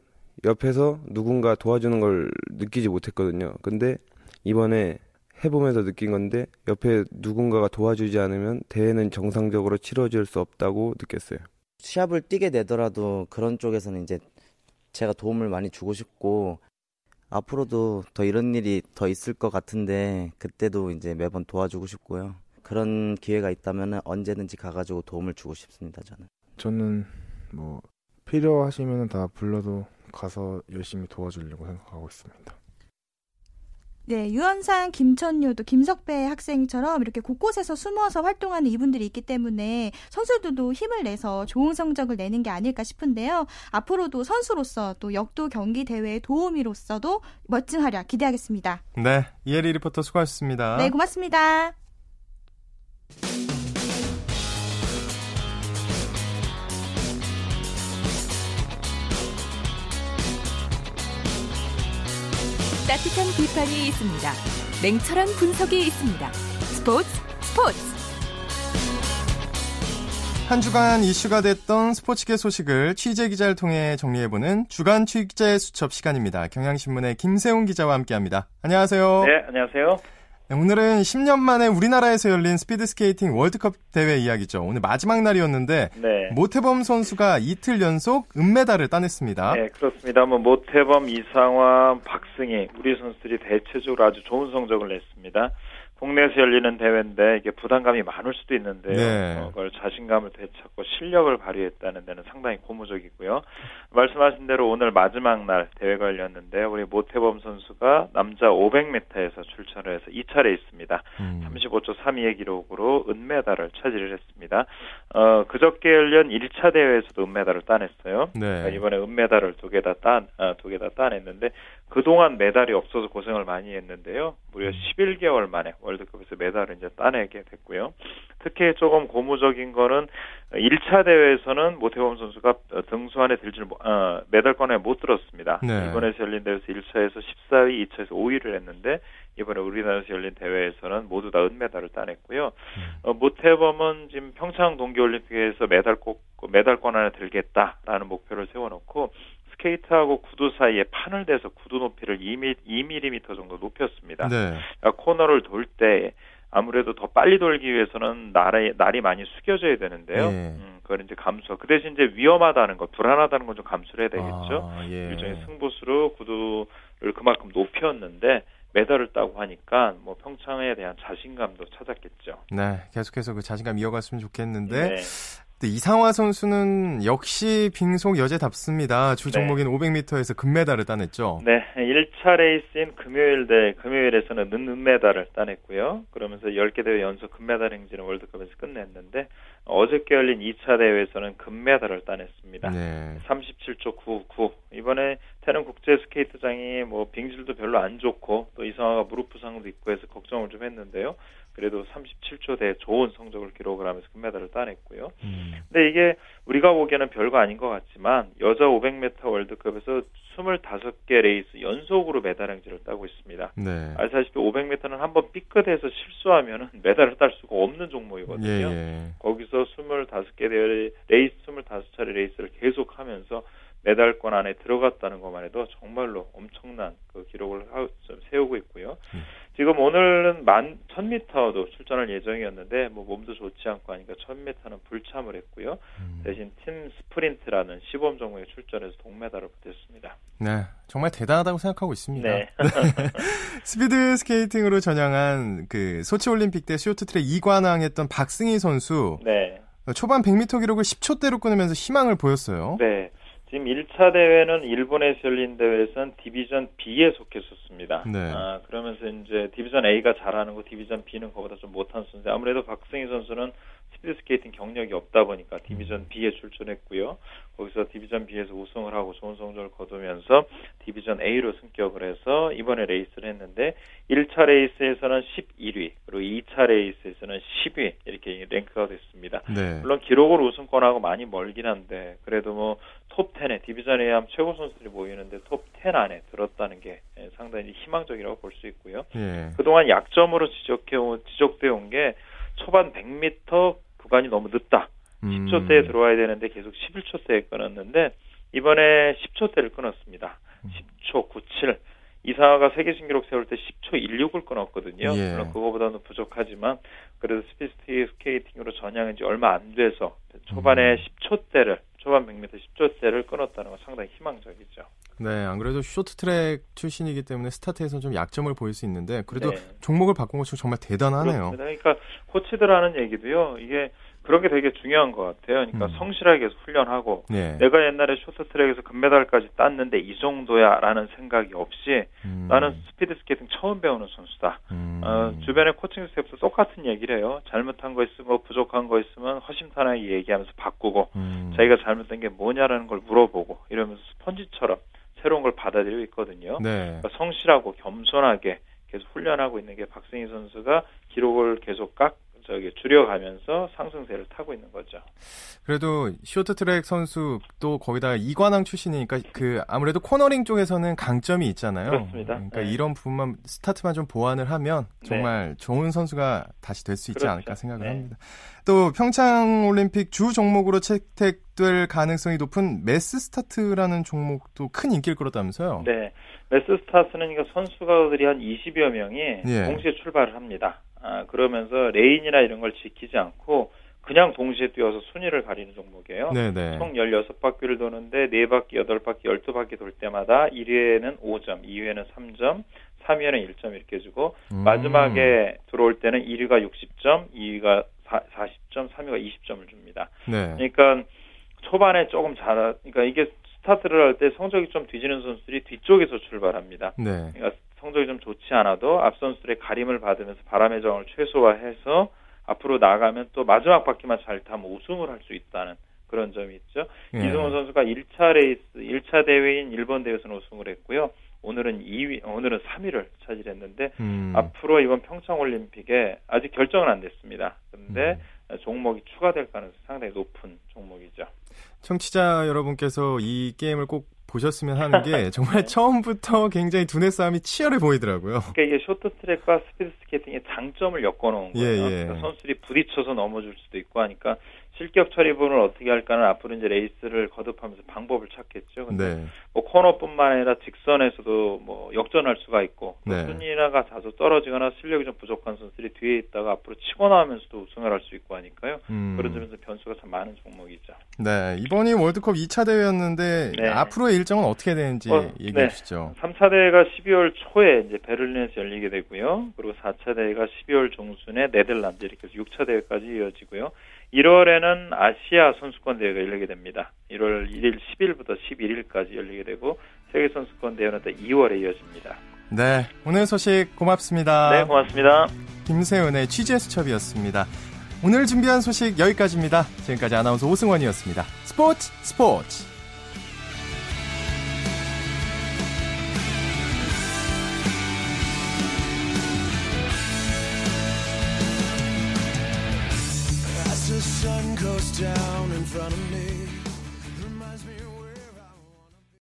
[SPEAKER 9] 옆에서 누군가 도와주는 걸 느끼지 못했거든요. 근데 이번에 해보면서 느낀 건데 옆에 누군가가 도와주지 않으면 대회는 정상적으로 치러질 수 없다고 느꼈어요.
[SPEAKER 8] 시합을 뛰게 되더라도 그런 쪽에서는 이제 제가 도움을 많이 주고 싶고 앞으로도 더 이런 일이 더 있을 것 같은데 그때도 이제 매번 도와주고 싶고요. 그런 기회가 있다면 언제든지 가가지고 도움을 주고 싶습니다. 저는.
[SPEAKER 9] 저는 뭐 필요하시면 다 불러도 가서 열심히 도와주려고 생각하고 있습니다.
[SPEAKER 7] 네, 유현상, 김천효도 김석배 학생처럼 이렇게 곳곳에서 숨어서 활동하는 이분들이 있기 때문에 선수들도 힘을 내서 좋은 성적을 내는 게 아닐까 싶은데요. 앞으로도 선수로서 또 역도 경기 대회의 도우미로서도 멋진 활약 기대하겠습니다.
[SPEAKER 1] 네, 이혜리 리포터 수고하셨습니다.
[SPEAKER 7] 네, 고맙습니다.
[SPEAKER 10] 따뜻한 비판이 있습니다. 냉철한 분석이 있습니다. 스포츠 스포츠
[SPEAKER 1] 한 주간 이슈가 됐던 스포츠계 소식을 취재 기자를 통해 정리해보는 주간 취재 수첩 시간입니다. 경향신문의 김세훈 기자와 함께합니다. 안녕하세요.
[SPEAKER 11] 네, 안녕하세요.
[SPEAKER 1] 네, 오늘은 10년 만에 우리나라에서 열린 스피드 스케이팅 월드컵 대회 이야기죠. 오늘 마지막 날이었는데 네. 모태범 선수가 이틀 연속 은메달을 따냈습니다.
[SPEAKER 11] 네, 그렇습니다. 뭐 모태범, 이상화, 박승희 우리 선수들이 대체적으로 아주 좋은 성적을 냈습니다. 국내에서 열리는 대회인데 이게 부담감이 많을 수도 있는데요. 네. 어, 그걸 자신감을 되찾고 실력을 발휘했다는 데는 상당히 고무적이고요. 말씀하신 대로 오늘 마지막 날 대회가 열렸는데 우리 모태범 선수가 남자 500m에서 출전을 해서 2차례 있습니다. 음. 35초 32의 기록으로 은메달을 차지를 했습니다. 어, 그저께 열린 1차 대회에서도 은메달을 따냈어요. 네. 그러니까 이번에 은메달을 두 개 다 따, 아, 두개 다 따냈는데 그동안 메달이 없어서 고생을 많이 했는데요. 무려 11개월 음. 만에 월드컵에서 메달을 이제 따내게 됐고요. 특히 조금 고무적인 거는 1차 대회에서는 모태범 선수가 등수 안에 들지를 어, 메달권에 못 들었습니다. 네. 이번에서 열린 대회에서 1차에서 14위, 2차에서 5위를 했는데 이번에 우리나라에서 열린 대회에서는 모두 다 은메달을 따냈고요. 음. 어, 모태범은 지금 평창 동계올림픽에서 메달 꼭 메달권 안에 들겠다라는 목표를 세워놓고 스케이트하고 구두 사이에 판을 대서 구두 높이를 2mm, 2mm 정도 높였습니다. 네. 그러니까 코너를 돌 때 아무래도 더 빨리 돌기 위해서는 날이, 날이 많이 숙여져야 되는데요. 네. 음, 그걸 이제 감수. 그 대신 이제 위험하다는 거, 불안하다는 건 좀 감수를 해야 되겠죠. 아, 예. 일종의 승부수로 구두를 그만큼 높였는데 메달을 따고 하니까 뭐 평창에 대한 자신감도 찾았겠죠.
[SPEAKER 1] 네, 계속해서 그 자신감 이어갔으면 좋겠는데 네. 이상화 선수는 역시 빙속 여제답습니다. 주 종목인 네. 500m에서 금메달을 따냈죠.
[SPEAKER 11] 네, 1차 레이스인 금요일 대 금요일에서는 은메달을 따냈고요. 그러면서 10개 대회 연속 금메달 행진을 월드컵에서 끝냈는데 어저께 열린 2차 대회에서는 금메달을 따냈습니다. 네. 37초 99. 이번에 태릉 국제 스케이트장이 뭐 빙질도 별로 안 좋고 또 이상화가 무릎 부상도 있고 해서 걱정을 좀 했는데요. 그래도 37초 대 좋은 성적을 기록을 하면서 금메달을 따냈고요. 음. 근데 이게 우리가 보기에는 별거 아닌 것 같지만 여자 500m 월드컵에서 25개 레이스 연속으로 메달 행진을 따고 있습니다. 네. 아시다시피 500m는 한번 삐끗해서 실수하면 메달을 딸 수가 없는 종목이거든요. 예, 예. 거기서 25개 레이스 25차례 레이스를 계속하면서 메달권 안에 들어갔다는 것만 해도 정말로 엄청난 그 기록을 세우고 있고요. 음. 지금 오늘은 만 1000m도 출전할 예정이었는데 뭐 몸도 좋지 않고 하니까 1000m는 불참을 했고요. 음. 대신 팀 스프린트라는 시범 종목에 출전해서 동메달을 받았습니다.
[SPEAKER 1] 네, 정말 대단하다고 생각하고 있습니다. 네. 스피드 스케이팅으로 전향한 그 소치 올림픽 때 쇼트트랙 2관왕했던 박승희 선수. 네. 초반 100m 기록을 10초대로 끊으면서 희망을 보였어요.
[SPEAKER 11] 네. 지금 1차 대회는 일본에서 열린 대회에서는 디비전 B에 속했었습니다. 네. 아, 그러면서 이제 디비전 A가 잘하는 거, 디비전 B는 그보다 좀 못한 선수. 아무래도 박승희 선수는 스피드 스케이팅 경력이 없다 보니까 디비전 B에 출전했고요. 거기서 디비전 B에서 우승을 하고 좋은 성적을 거두면서 디비전 A로 승격을 해서 이번에 레이스를 했는데 1차 레이스에서는 11위, 그리고 2차 레이스에서는 10위 이렇게 랭크가 됐습니다. 네. 물론 기록으로 우승권하고 많이 멀긴 한데 그래도 뭐 톱 10에 디비전 A 하면 최고 선수들이 모이는데 톱 10 안에 들었다는 게 상당히 희망적이라고 볼 수 있고요. 네. 그동안 약점으로 지적해 지적돼 온게 초반 100m 구간이 너무 늦다. 10초대에 음. 들어와야 되는데 계속 11초대에 끊었는데 이번에 10초대를 끊었습니다. 10초 97. 이상화가 세계 신기록 세울 때 10초 16을 끊었거든요. 예. 물론 그거보다는 부족하지만 그래도 스피드 스케이팅으로 전향한 지 얼마 안 돼서 초반에 음. 10초대를 초반 100m 10초대를 끊었다는 건 상당히 희망적이죠.
[SPEAKER 1] 네, 안 그래도 쇼트트랙 출신이기 때문에 스타트에서 좀 약점을 보일 수 있는데 그래도 네. 종목을 바꾼 것이 정말 대단하네요.
[SPEAKER 11] 그렇습니다. 그러니까 코치들 하는 얘기도요. 이게 그런 게 되게 중요한 것 같아요. 그러니까 음. 성실하게 계속 훈련하고 네. 내가 옛날에 쇼트트랙에서 금메달까지 땄는데 이 정도야라는 생각이 없이 음. 나는 스피드 스케이팅 처음 배우는 선수다. 음. 어, 주변에 코칭 스태프도 똑같은 얘기를 해요. 잘못한 거 있으면 부족한 거 있으면 허심탄회하게 얘기하면서 바꾸고 음. 자기가 잘못된 게 뭐냐라는 걸 물어보고 이러면서 스펀지처럼 새로운 걸 받아들이고 있거든요. 네. 그러니까 성실하고 겸손하게 계속 훈련하고 있는 게 박승희 선수가 기록을 계속 깎 저기 줄여가면서 상승세를 타고 있는 거죠.
[SPEAKER 1] 그래도 쇼트트랙 선수 또 거기다 이관왕 출신이니까 그 아무래도 코너링 쪽에서는 강점이 있잖아요.
[SPEAKER 11] 그렇습니다.
[SPEAKER 1] 그러니까 네. 이런 부분만 스타트만 좀 보완을 하면 정말 네. 좋은 선수가 다시 될 수 있지 그렇죠. 않을까 생각을 네. 합니다. 또 평창 올림픽 주 종목으로 채택될 가능성이 높은 매스 스타트라는 종목도 큰 인기를 끌었다면서요?
[SPEAKER 11] 네. 매스 스타트는 그러니까 선수가들이 한 20여 명이 예. 동시에 출발을 합니다. 아, 그러면서 레인이나 이런 걸 지키지 않고 그냥 동시에 뛰어서 순위를 가리는 종목이에요. 네네. 네. 총 16바퀴를 도는데 4바퀴, 8바퀴, 12바퀴 돌 때마다 1위에는 5점, 2위에는 3점, 3위에는 1점 이렇게 주고 음. 마지막에 들어올 때는 1위가 60점, 2위가 4, 40점, 3위가 20점을 줍니다. 네. 그러니까 초반에 조금 잘, 그러니까 이게 스타트를 할 때 성적이 좀 뒤지는 선수들이 뒤쪽에서 출발합니다. 네. 그러니까 성적이 좀 좋지 않아도 앞 선수들의 가림을 받으면서 바람의 저항을 최소화해서 앞으로 나가면 또 마지막 바퀴만 잘 타면 우승을 할 수 있다는 그런 점이 있죠. 예. 이승훈 선수가 1차 레이스, 1차 대회인 일본 대회에서는 우승을 했고요. 오늘은 2위, 오늘은 3위를 차지했는데 음. 앞으로 이번 평창 올림픽에 아직 결정은 안 됐습니다. 그런데 음. 종목이 추가될 가능성이 상당히 높은 종목이죠.
[SPEAKER 1] 청취자 여러분께서 이 게임을 꼭 보셨으면 하는 게 정말 네. 처음부터 굉장히 두뇌 싸움이 치열해 보이더라고요.
[SPEAKER 11] 그러니까 이게 쇼트트랙과 스피드 스케이팅의 장점을 엮어놓은 거예요. 예, 예. 그러니까 선수들이 부딪혀서 넘어질 수도 있고 하니까 실격 처리 부분을 어떻게 할까는 앞으로 이제 레이스를 거듭하면서 방법을 찾겠죠. 근데 네. 뭐 코너뿐만 아니라 직선에서도 뭐 역전할 수가 있고 네. 순위가 다소 떨어지거나 실력이 좀 부족한 선수들이 뒤에 있다가 앞으로 치고 나오면서도 우승을 할 수 있고 하니까요. 음. 그런 점에서 변수가 참 많은 종목이죠.
[SPEAKER 1] 네, 이번이 월드컵 2차 대회였는데 네. 앞으로의 일정은 어떻게 되는지 어, 얘기해 네. 주시죠.
[SPEAKER 11] 3차 대회가 12월 초에 이제 베를린에서 열리게 되고요. 그리고 4차 대회가 12월 중순에 네덜란드 이렇게 해서 6차 대회까지 이어지고요. 1월에는 아시아 선수권 대회가 열리게 됩니다. 1월 1일 10일부터 11일까지 열리게 되고 세계 선수권 대회는 또 2월에 이어집니다.
[SPEAKER 1] 네, 오늘 소식 고맙습니다.
[SPEAKER 11] 네, 고맙습니다.
[SPEAKER 1] 김세은의 취재 수첩이었습니다. 오늘 준비한 소식 여기까지입니다. 지금까지 아나운서 오승원이었습니다. 스포츠 스포츠. down